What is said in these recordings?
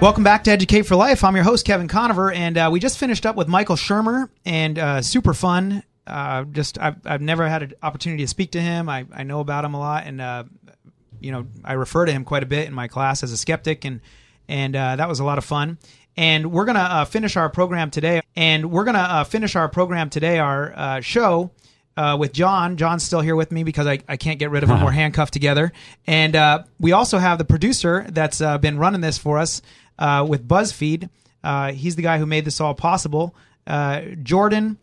Welcome back to Educate for Life. I'm your host, Kevin Conover, and uh, we just finished up with Michael Shermer, and uh, super fun. Uh, just I've, I've never had an opportunity to speak to him. I, I know about him a lot, and uh, you know I refer to him quite a bit in my class as a skeptic, and and uh, that was a lot of fun. And we're gonna uh, finish our program today, and we're gonna finish our program today, our show. Uh, with John. John's still here with me because I, I can't get rid of him. We're handcuffed together. And uh, we also have the producer that's uh, been running this for us uh, with BuzzFeed. Uh, he's the guy who made this all possible. Uh, Jordan.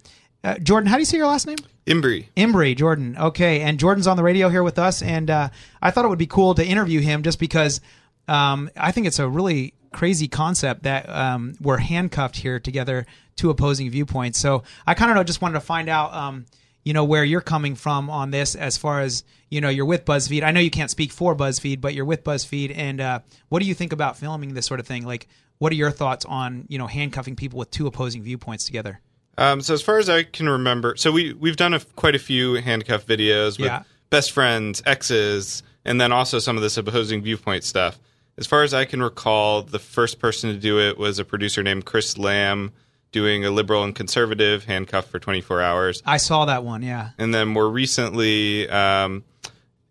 Uh, Jordan, how do you say your last name? Imbri. Embry, Jordan. Okay, and Jordan's on the radio here with us, and uh, I thought it would be cool to interview him just because um, I think it's a really crazy concept that um, we're handcuffed here together, two opposing viewpoints. So I kind of just wanted to find out, um, you know, where you're coming from on this, as far as you know, you're with BuzzFeed. I know you can't speak for BuzzFeed, but you're with BuzzFeed, and uh, what do you think about filming this sort of thing? Like, what are your thoughts on you know handcuffing people with two opposing viewpoints together? Um, so as far as I can remember, so we we've done a, quite a few handcuff videos with Yeah. best friends, exes, and then also some of this opposing viewpoint stuff. As far as I can recall, the first person to do it was a producer named Chris Lamb, doing a liberal and conservative handcuff for 24 hours. I saw that one. Yeah. And then more recently, um,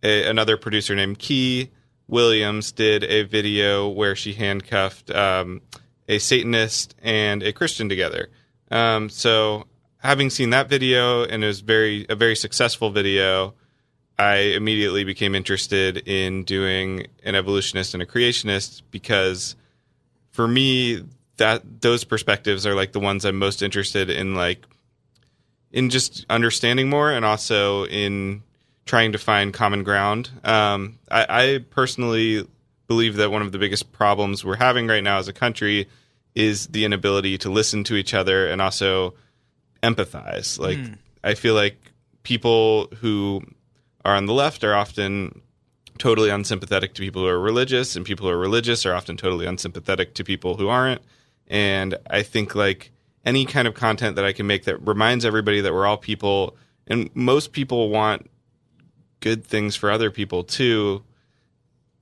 a, another producer named Key Williams did a video where she handcuffed um, a Satanist and a Christian together. Um, so, having seen that video and it was very a very successful video, I immediately became interested in doing an evolutionist and a creationist because, for me, that those perspectives are like the ones I'm most interested in, like in just understanding more and also in trying to find common ground. Um, I, I personally believe that one of the biggest problems we're having right now as a country is the inability to listen to each other and also empathize. Like, I feel like people who are on the left are often totally unsympathetic to people who are religious, and people who are religious are often totally unsympathetic to people who aren't. And I think like any kind of content that I can make that reminds everybody that we're all people, and most people want good things for other people too,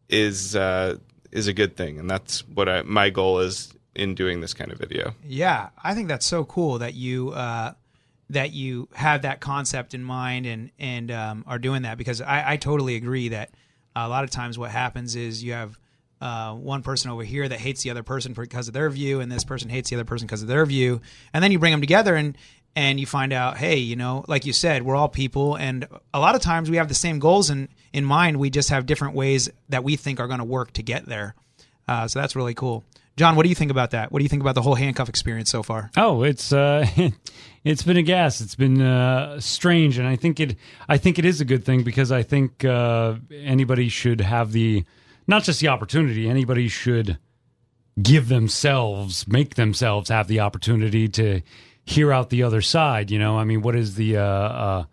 is uh, is a good thing, and that's what I, my goal is in doing this kind of video. Yeah, I think that's so cool that you uh, that you have that concept in mind and and um, are doing that. Because I, I totally agree that a lot of times what happens is you have uh, one person over here that hates the other person because of their view, and this person hates the other person because of their view, and then you bring them together and and you find out, hey, you know, like you said, we're all people, and a lot of times we have the same goals in in mind. We just have different ways that we think are going to work to get there. Uh, so that's really cool. John, what do you think about that? What do you think about the whole handcuff experience so far? Oh, it's uh, it's been a gas. It's been uh, strange, and I think it. I think it is a good thing because I think uh, anybody should have the not just the opportunity. Anybody should give themselves, make themselves have the opportunity to hear out the other side. You know, I mean, what is the uh, uh,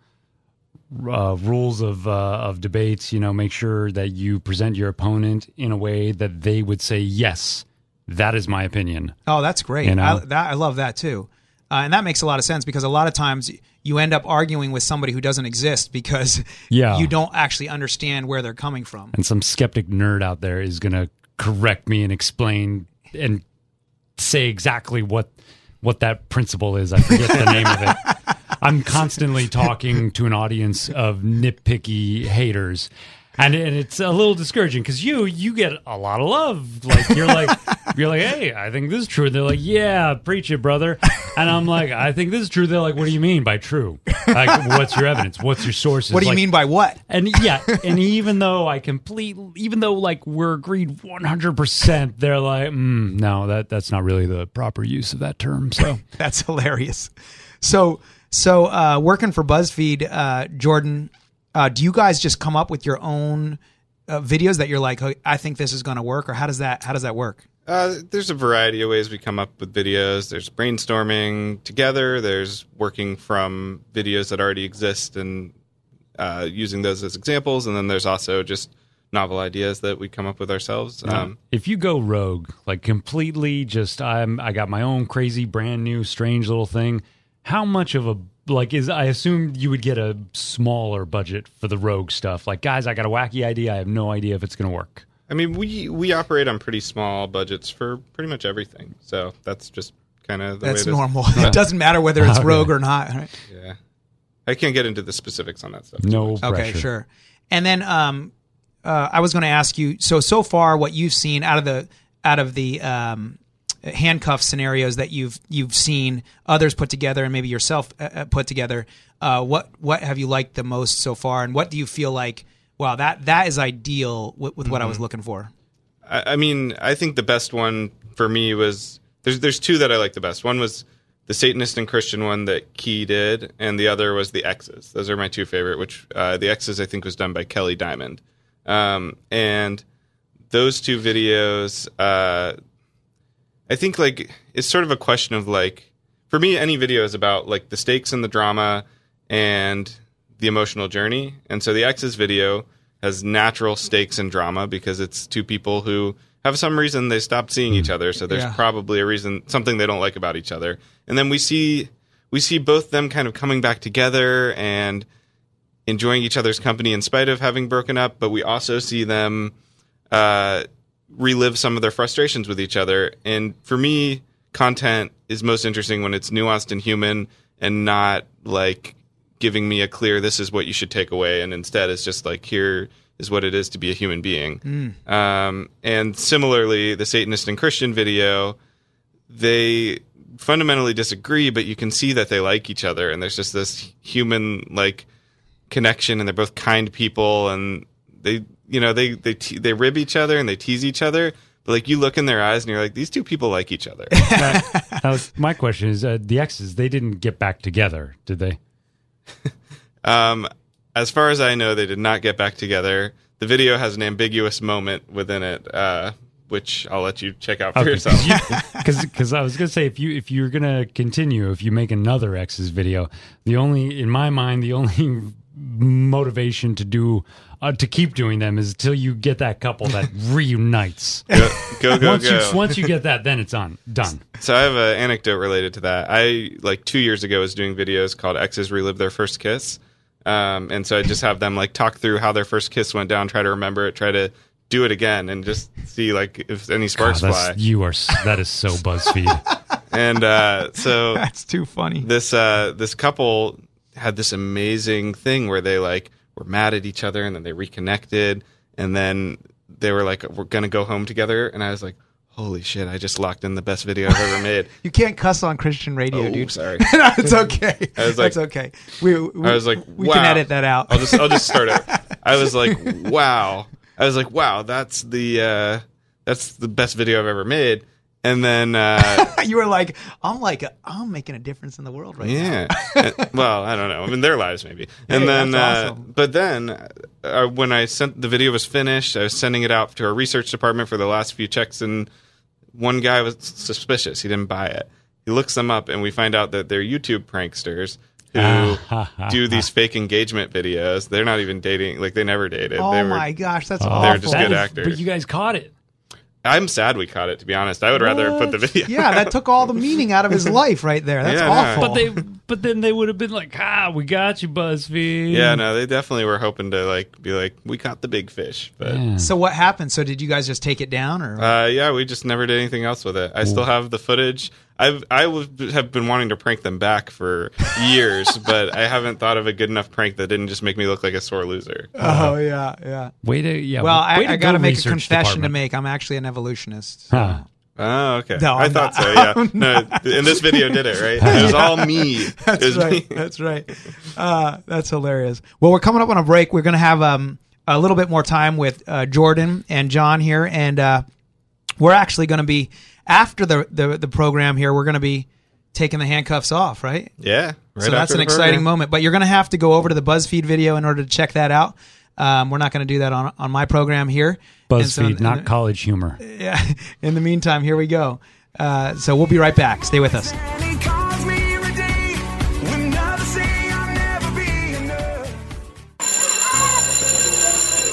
uh, rules of uh, of debates? You know, make sure that you present your opponent in a way that they would say, "Yes, that is my opinion." Oh, that's great. You know? I, that, I love that too. Uh, and that makes a lot of sense because a lot of times you end up arguing with somebody who doesn't exist because Yeah. you don't actually understand where they're coming from. and some skeptic nerd out there is going to correct me and explain and say exactly what what that principle is. I forget the name of it. I'm constantly talking to an audience of nitpicky haters. And, and it's a little discouraging because you you get a lot of love. Like you're like you're like, hey, I think this is true. And they're like, yeah, preach it, brother. And I'm like, I think this is true. They're like, what do you mean by true? Like, what's your evidence? What's your sources? What do you Like, mean by what? and yeah, and even though I complete, even though like we're agreed one hundred percent, they're like, mm, no, that that's not really the proper use of that term. So That's hilarious. So, so uh, working for BuzzFeed, uh, Jordan, uh, do you guys just come up with your own uh, videos that you're like, "Oh, I think this is going to work, or how does that how does that work? Uh, there's a variety of ways we come up with videos. There's brainstorming together. There's working from videos that already exist and uh, using those as examples. And then there's also just novel ideas that we come up with ourselves. Um, if you go rogue, like completely, just I'm I got my own crazy, brand new, strange little thing. How much of a like is I assume you would get a smaller budget for the rogue stuff. Like, guys, I got a wacky idea. I have no idea if it's going to work. I mean, we we operate on pretty small budgets for pretty much everything, so that's just kind of the That's way it is. normal. it doesn't matter whether it's Okay. rogue or not. Right? Yeah, I can't get into the specifics on that stuff. No pressure. Okay, sure. And then um, uh, I was going to ask you. So so far, what you've seen out of the out of the um, handcuff scenarios that you've you've seen others put together, and maybe yourself uh, uh, put together, uh, what what have you liked the most so far, and what do you feel like? Wow, that that is ideal with, with what I Mm-hmm. was looking for. I, I mean, I think the best one for me was there's there's two that I like the best. One was the Satanist and Christian one that Key did, and the other was the X's. Those are my two favorite. Which uh, the X's I think was done by Kelly Diamond, um, and those two videos. Uh, I think like it's sort of a question of like for me any video is about like the stakes and the drama and the emotional journey. And so the X's video has natural stakes and drama because it's two people who have some reason they stopped seeing each other. So there's Yeah. probably a reason something they don't like about each other. And then we see we see both them kind of coming back together and enjoying each other's company in spite of having broken up, but we also see them uh, relive some of their frustrations with each other. And for me, content is most interesting when it's nuanced and human and not like giving me a clear this is what you should take away and instead it's just like here is what it is to be a human being um, and similarly the satanist and christian video they fundamentally disagree but you can see that they like each other and there's just this human like connection and they're both kind people and they you know they they te- they rib each other and they tease each other but like you look in their eyes and you're like these two people like each other That was, my question is uh, the X's. They didn't get back together, did they? um as far as i know they did not get back together. The video has an ambiguous moment within it uh which i'll let you check out for yourself. Because I was gonna say if you if you're gonna continue if you make another X's video, the only in my mind the only motivation to do uh, to keep doing them is until you get that couple that reunites. go go go, once go. you once you get that, then it's on done. So I have an anecdote related to that. I like two years ago was doing videos called Exes Relive Their First Kiss, um, and so I just have them like talk through how their first kiss went down, try to remember it, try to do it again, and just see like if any sparks God, fly. you are that is so BuzzFeed. And uh, so That's too funny. this uh, this couple had this amazing thing where they like were mad at each other and then they reconnected and then they were like we're gonna go home together and I was like holy shit I just locked in the best video I've ever made. You can't cuss on Christian radio, Oh, dude. sorry. no, it's okay. I was like- That's okay. We, we I was like, we wow. can edit that out. I'll just I'll just start it. I was like, wow. I was like, wow, that's the uh, that's the best video I've ever made. And then uh, you were like, I'm like, I'm making a difference in the world right now. yeah, well, I don't know. I mean, their lives maybe. And Hey, then, that's uh, awesome. but then uh, when I sent the video was finished, I was sending it out to our research department for the last few checks, and one guy was suspicious. He didn't buy it. He looks them up, and we find out that they're YouTube pranksters who do these fake engagement videos. They're not even dating; like they never dated. Oh they were, my gosh, that's They're awful. just That good is- actors. But you guys caught it. I'm sad we caught it. To be honest, I would rather have put the video. yeah, that took all the meaning out of his life right there. That's Yeah, no. awful. But they, but then they would have been like, "Ah, we got you, BuzzFeed." Yeah, no, they definitely were hoping to like be like, we caught the big fish, but Yeah. so what happened? So did you guys just take it down, or uh, yeah, we just never did anything else with it. I still have the footage. I've I would have been wanting to prank them back for years, but I haven't thought of a good enough prank that didn't just make me look like a sore loser. Oh yeah, yeah. Way to yeah. Well, I, I got to make a research confession to make. I'm actually an evolutionist. so- Huh. Oh, okay. No, I I'm thought not. so. Yeah. No, and this video did it right. It was all me. That's right. me. That's right. Uh, that's hilarious. Well, we're coming up on a break. We're going to have um, a little bit more time with uh, Jordan and John here, and uh, we're actually going to be after the, the the program here. We're going to be taking the handcuffs off, right? Yeah. Right so that's an exciting moment. But you're going to have to go over to the BuzzFeed video in order to check that out. Um, we're not going to do that on on my program here. And so BuzzFeed, not in, college humor. yeah. In the meantime, here we go. Uh, so we'll be right back. Stay with us.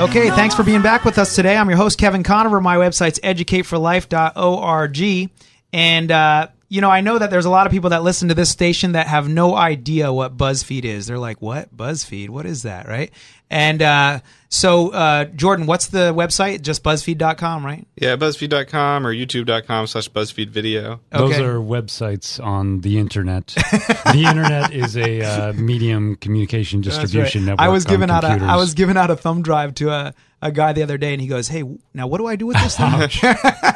Okay, thanks for being back with us today. I'm your host, Kevin Conover. My website's educateforlife.org. And, uh, you know, I know that there's a lot of people that listen to this station that have no idea what BuzzFeed is. They're like, what? BuzzFeed? What is that? Right? And uh, so, uh, Jordan, what's the website? Just BuzzFeed.com, right? Yeah, BuzzFeed.com or YouTube.com slash BuzzFeed video. Those are websites on the internet. the internet is a uh, medium communication distribution right. network. I was giving out a computers. I was giving out a thumb drive to a, a guy the other day, and he goes, "Hey, now what do I do with this thing?"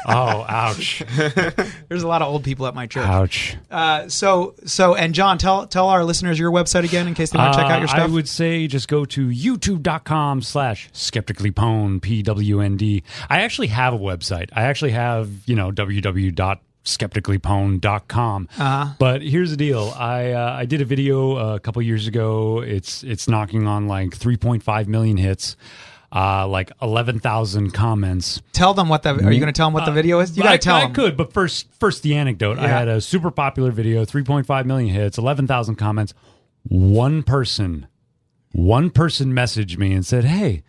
Oh, ouch! There's a lot of old people at my church. ouch! Uh, so so and John, tell tell our listeners your website again in case they want to check out your Uh, stuff. I would say just go to youtube.com slash skeptically pwned, P-W-N-D. I actually have a website. I actually have, you know, www.skepticallypwned.com. Uh-huh. But here's the deal. I uh, I did a video uh, a couple years ago. It's it's knocking on like 3.5 million hits. Uh, like 11,000 comments. tell them what the. Are you going to tell them what the video is? You got to tell I them. I could, but first, first the anecdote. I had a super popular video, 3.5 million hits, 11,000 comments. One person, one person messaged me and said, "Hey,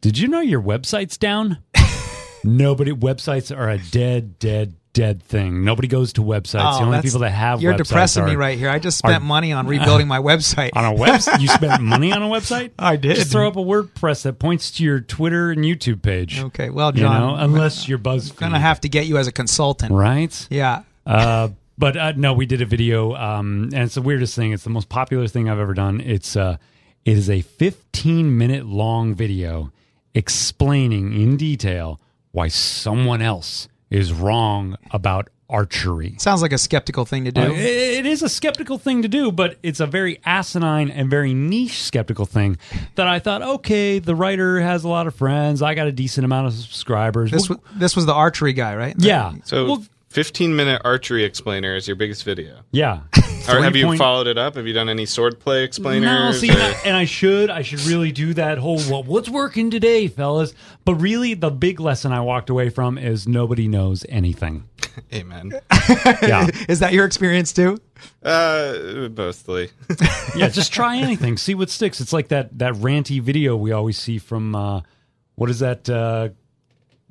did you know your website's down?" Nobody. Websites are a dead, dead, dead thing. Nobody goes to websites. Oh, the only people that have You're depressing me right here. I just spent are- money on rebuilding my website. on a website. you spent money on a website? I did. Just throw up a WordPress that points to your Twitter and YouTube page. Okay, well, You John, know, unless you're BuzzFeed, I'm gonna have to get you as a consultant. right? Yeah. Uh, but uh, no, we did a video, um, and it's the weirdest thing. It's the most popular thing I've ever done. It's uh, it is a 15 minute long video explaining in detail why someone else is wrong about archery. Sounds like a skeptical thing to do. Uh, it- it is a skeptical thing to do, but it's a very asinine and very niche skeptical thing that I thought, okay, the writer has a lot of friends. I got a decent amount of subscribers. this Well, was this was the archery guy, right? yeah. So, Well, 15 minute archery explainer is your biggest video. yeah. Or have you point- followed it up? Have you done any swordplay explainers? No, see, or- and I, and I should, I should really do that whole well, what's working today, fellas. But really, the big lesson I walked away from is nobody knows anything. Amen. Yeah, Is that your experience too? Uh, mostly. yeah. Just try anything, see what sticks. It's like that that ranty video we always see from uh, what is that uh,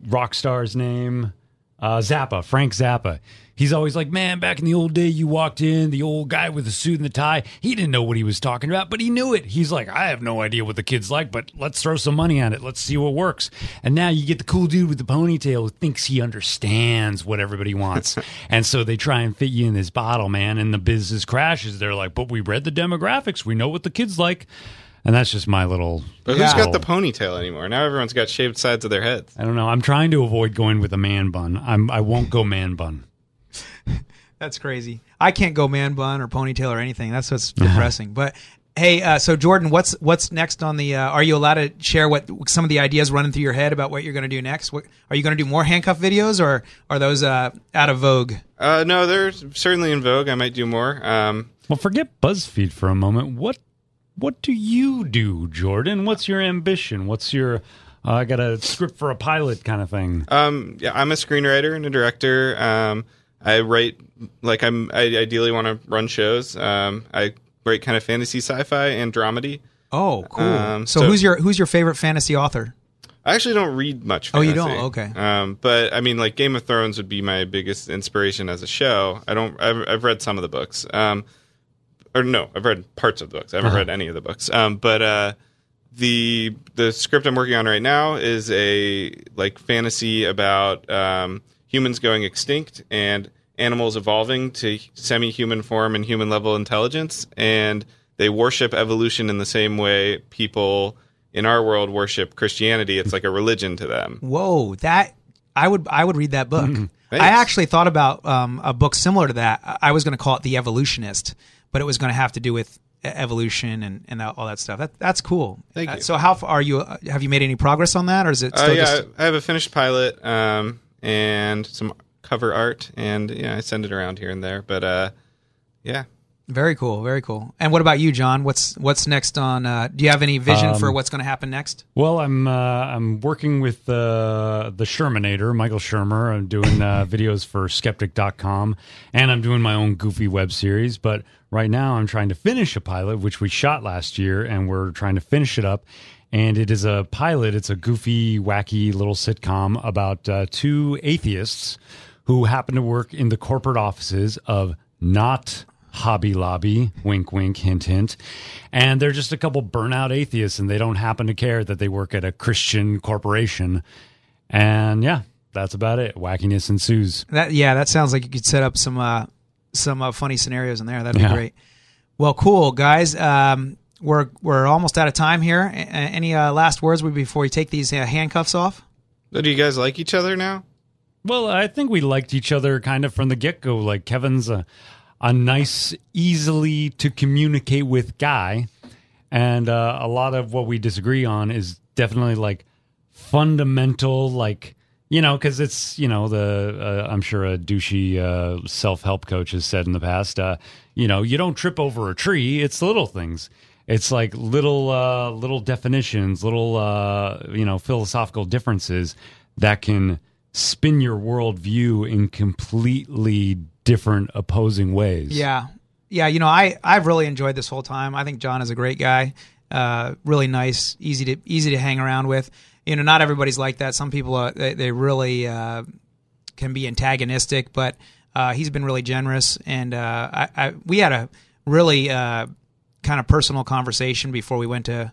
rock star's name? Uh, Zappa, Frank Zappa. He's always like, man, back in the old day, you walked in, the old guy with the suit and the tie, he didn't know what he was talking about, but he knew it. He's like, I have no idea what the kid's like, but let's throw some money on it. Let's see what works. And now you get the cool dude with the ponytail who thinks he understands what everybody wants. and so they try and fit you in this bottle, man, and the business crashes. They're like, but we read the demographics. We know what the kid's like. And that's just my little. But Yeah. who's got the ponytail anymore? Now everyone's got shaved sides of their heads. I don't know. I'm trying to avoid going with a man bun. I'm, I won't go man bun. That's crazy. I can't go man bun or ponytail or anything. That's what's depressing. But hey, uh, so Jordan, what's what's next on the? Uh, are you allowed to share what some of the ideas running through your head about what you're going to do next? What, are you going to do more handcuff videos, or are those uh, out of vogue? Uh, no, they're certainly in vogue. I might do more. Um, Well, forget BuzzFeed for a moment. What what do you do, Jordan? What's your ambition? What's your uh, I got a script for a pilot kind of thing? um, yeah, I'm a screenwriter and a director. Um, I write like I'm. I ideally want to run shows. Um, I write kind of fantasy, sci-fi, and dramedy. Oh, cool. Um, so, so- who's your who's your favorite fantasy author? I actually don't read much. Oh, you don't? Okay. Um, but I mean, like Game of Thrones would be my biggest inspiration as a show. I don't. I've, I've read some of the books. Um, or no, I've read parts of the books. I haven't read any of the books. Um, but uh, the the script I'm working on right now is a like fantasy about um, humans going extinct and animals evolving to semi-human form and human level intelligence, and they worship evolution in the same way people in our world worship Christianity. It's like a religion to them. Whoa, that I would I would read that book. I actually thought about um, a book similar to that. I- I was going to call it The Evolutionist, but it was going to have to do with evolution and and that, all that stuff. That that's cool. Thank Uh, you. so how far are you? uh, Have you made any progress on that, or is it Uh, still yeah, just? I have a finished pilot um, and some cover art, and yeah, I send it around here and there. But uh, yeah, Very cool, very cool. And what about you, John? What's what's next on? Uh, do you have any vision for Um, what's going to happen next? Well, I'm uh, I'm working with uh, the Shermanator, Michael Shermer. I'm doing uh, videos for Skeptic.com, and I'm doing my own goofy web series. But right now, I'm trying to finish a pilot, which we shot last year, and we're trying to finish it up. And it is a pilot. It's a goofy, wacky little sitcom about uh, two atheists who happen to work in the corporate offices of not Hobby Lobby, wink, wink, hint, hint. And they're just a couple burnout atheists and they don't happen to care that they work at a Christian corporation. And yeah, that's about it. Wackiness ensues. That yeah, that sounds like you could set up some uh, some uh, funny scenarios in there. That'd be Yeah. great. Well, cool guys. Um, we're we're almost out of time here. A- a- any uh, last words before we take these uh, handcuffs off? So do you guys like each other now? Well, I think we liked each other kind of from the get go. Like Kevin's a, a nice, easily to communicate with guy. And uh, a lot of what we disagree on is definitely like fundamental, like, you know, because it's, you know, the, uh, I'm sure a douchey uh, self help coach has said in the past, uh, you know, you don't trip over a tree, it's the little things. It's like little, uh, little definitions, little, uh, you know, philosophical differences that can spin your worldview in completely different opposing ways. Yeah, yeah. You know, I I've really enjoyed this whole time. I think John is a great guy. Uh, really nice, easy to easy to hang around with. You know, not everybody's like that. Some people uh, they, they really uh, can be antagonistic, but uh, he's been really generous. And I, I we had a really kind of personal conversation before we went to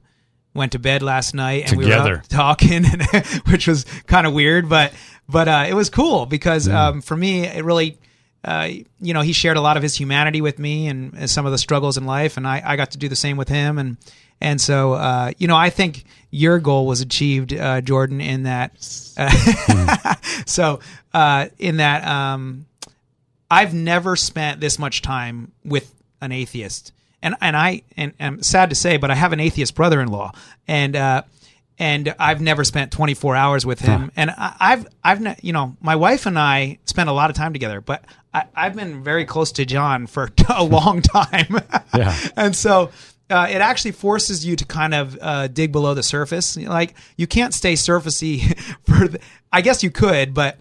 went to bed last night, and we were talking, and, which was kind of weird, but but uh, it was cool because um, for me it really. Uh, you know, he shared a lot of his humanity with me and, and some of the struggles in life, and I, I got to do the same with him. And and so, uh, you know, I think your goal was achieved, uh, Jordan, in that. Uh, so, uh, in that, um, I've never spent this much time with an atheist, and and I and I'm sad to say, but I have an atheist brother-in-law, and uh, and I've never spent 24 hours with him, and I, I've I've ne- you know my wife and I spent a lot of time together, but I, I've been very close to John for a long time, Yeah. and so. Uh, it actually forces you to kind of uh, dig below the surface. Like you can't stay surfacey for. The, I guess you could, but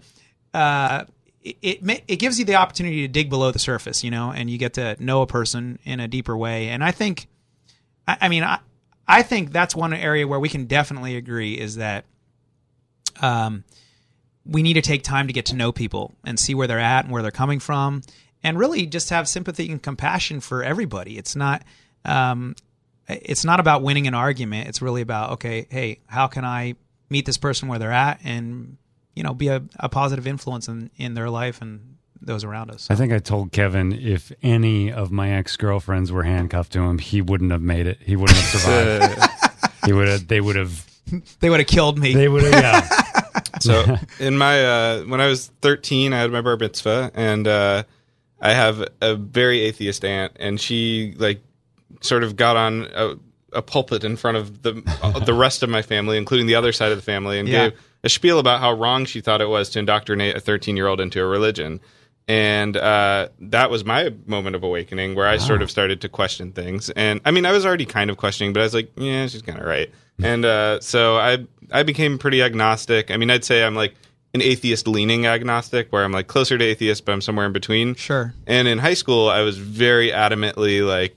uh, it it, gives you the opportunity to dig below the surface, you know, and you get to know a person in a deeper way. And I think, I, I mean, I I think that's one area where we can definitely agree is that, um, we need to take time to get to know people and see where they're at and where they're coming from, and really just have sympathy and compassion for everybody. It's not. Um, it's not about winning an argument. It's really about okay, hey, how can I meet this person where they're at and you know be a, a positive influence in, in their life and those around us. I think I told Kevin if any of my ex girlfriends were handcuffed to him, he wouldn't have made it. He wouldn't have survived. Uh, he would have. They would have. They would have killed me. They would have. Yeah. so in my uh, when I was 13, I had my bar mitzvah, and uh, I have a very atheist aunt, and she like sort of got on a, a pulpit in front of the the rest of my family, including the other side of the family, and Yeah. gave a spiel about how wrong she thought it was to indoctrinate a 13 year old into a religion. And uh, that was my moment of awakening, where I sort of started to question things. And I mean, I was already kind of questioning, but I was like, "Yeah, she's kind of right." And uh, so I I became pretty agnostic. I mean, I'd say I'm like an atheist leaning agnostic, where I'm like closer to atheist, but I'm somewhere in between. Sure. And in high school, I was very adamantly like,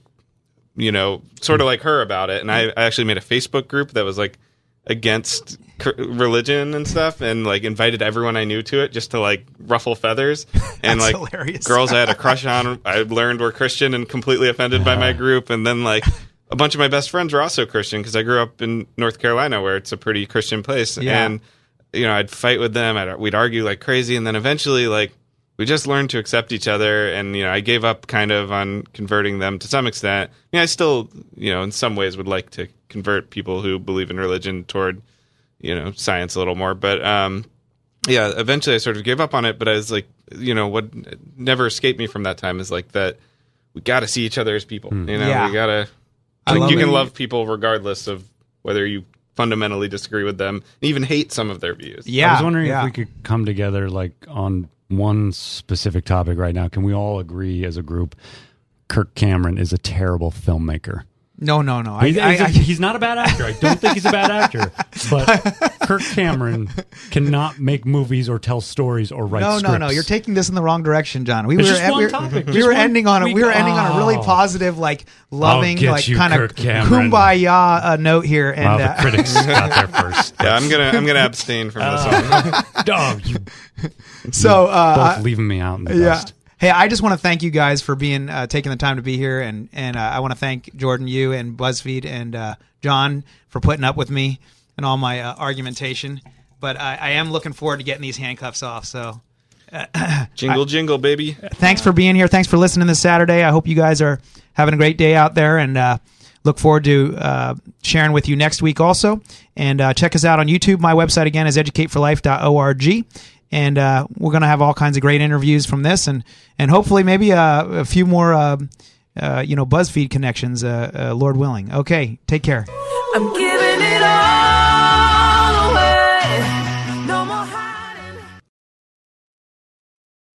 you know, sort of like her about it. And I, I actually made a Facebook group that was like against religion and stuff, and like invited everyone I knew to it just to like ruffle feathers. And like hilarious. girls I had a crush on, I learned were Christian and completely offended by my group. And then like a bunch of my best friends were also Christian because I grew up in North Carolina where it's a pretty Christian place. Yeah. And you know, I'd fight with them. I'd, we'd argue like crazy, and then eventually, like, we just learned to accept each other. And you know, I gave up kind of on converting them to some extent. I mean, I still, you know, in some ways, would like to convert people who believe in religion toward, you know, science a little more. But um, yeah, eventually, I sort of gave up on it. But I was like, you know, what never escaped me from that time is like that we got to see each other as people. You know, Yeah. we gotta Like love you can it. love people regardless of whether you fundamentally disagree with them, and even hate some of their views. Yeah, I was wondering yeah. if we could come together like on one specific topic right now. Can we all agree as a group? Kirk Cameron is a terrible filmmaker. No, no, no. He's, I, he's a- I- he's not a bad actor. I don't think he's a bad actor. But Kirk Cameron cannot make movies or tell stories or write no, scripts. no, no. You're taking this in the wrong direction, John. We It's were just one we were, topic. we Just were one ending on a, we were ending on a really Oh. positive, like loving, like kind of kumbaya uh, note here. And Wow, uh, the critics got there first. Yeah, I'm gonna I'm gonna abstain from this one. Oh, you so uh, both leaving me out in the yeah. dust. Hey, I just want to thank you guys for being uh, taking the time to be here, and and uh, I want to thank Jordan, you, and BuzzFeed, and uh, John for putting up with me and all my uh, argumentation. But I, I am looking forward to getting these handcuffs off. So Jingle jingle, baby. thanks for being here. Thanks for listening this Saturday. I hope you guys are having a great day out there, and uh, look forward to uh, sharing with you next week also. And uh, check us out on YouTube. My website again is educateforlife.org. And uh, we're going to have all kinds of great interviews from this, and and hopefully maybe uh, a few more, uh, uh, you know, BuzzFeed connections, uh, Lord willing. Okay, take care.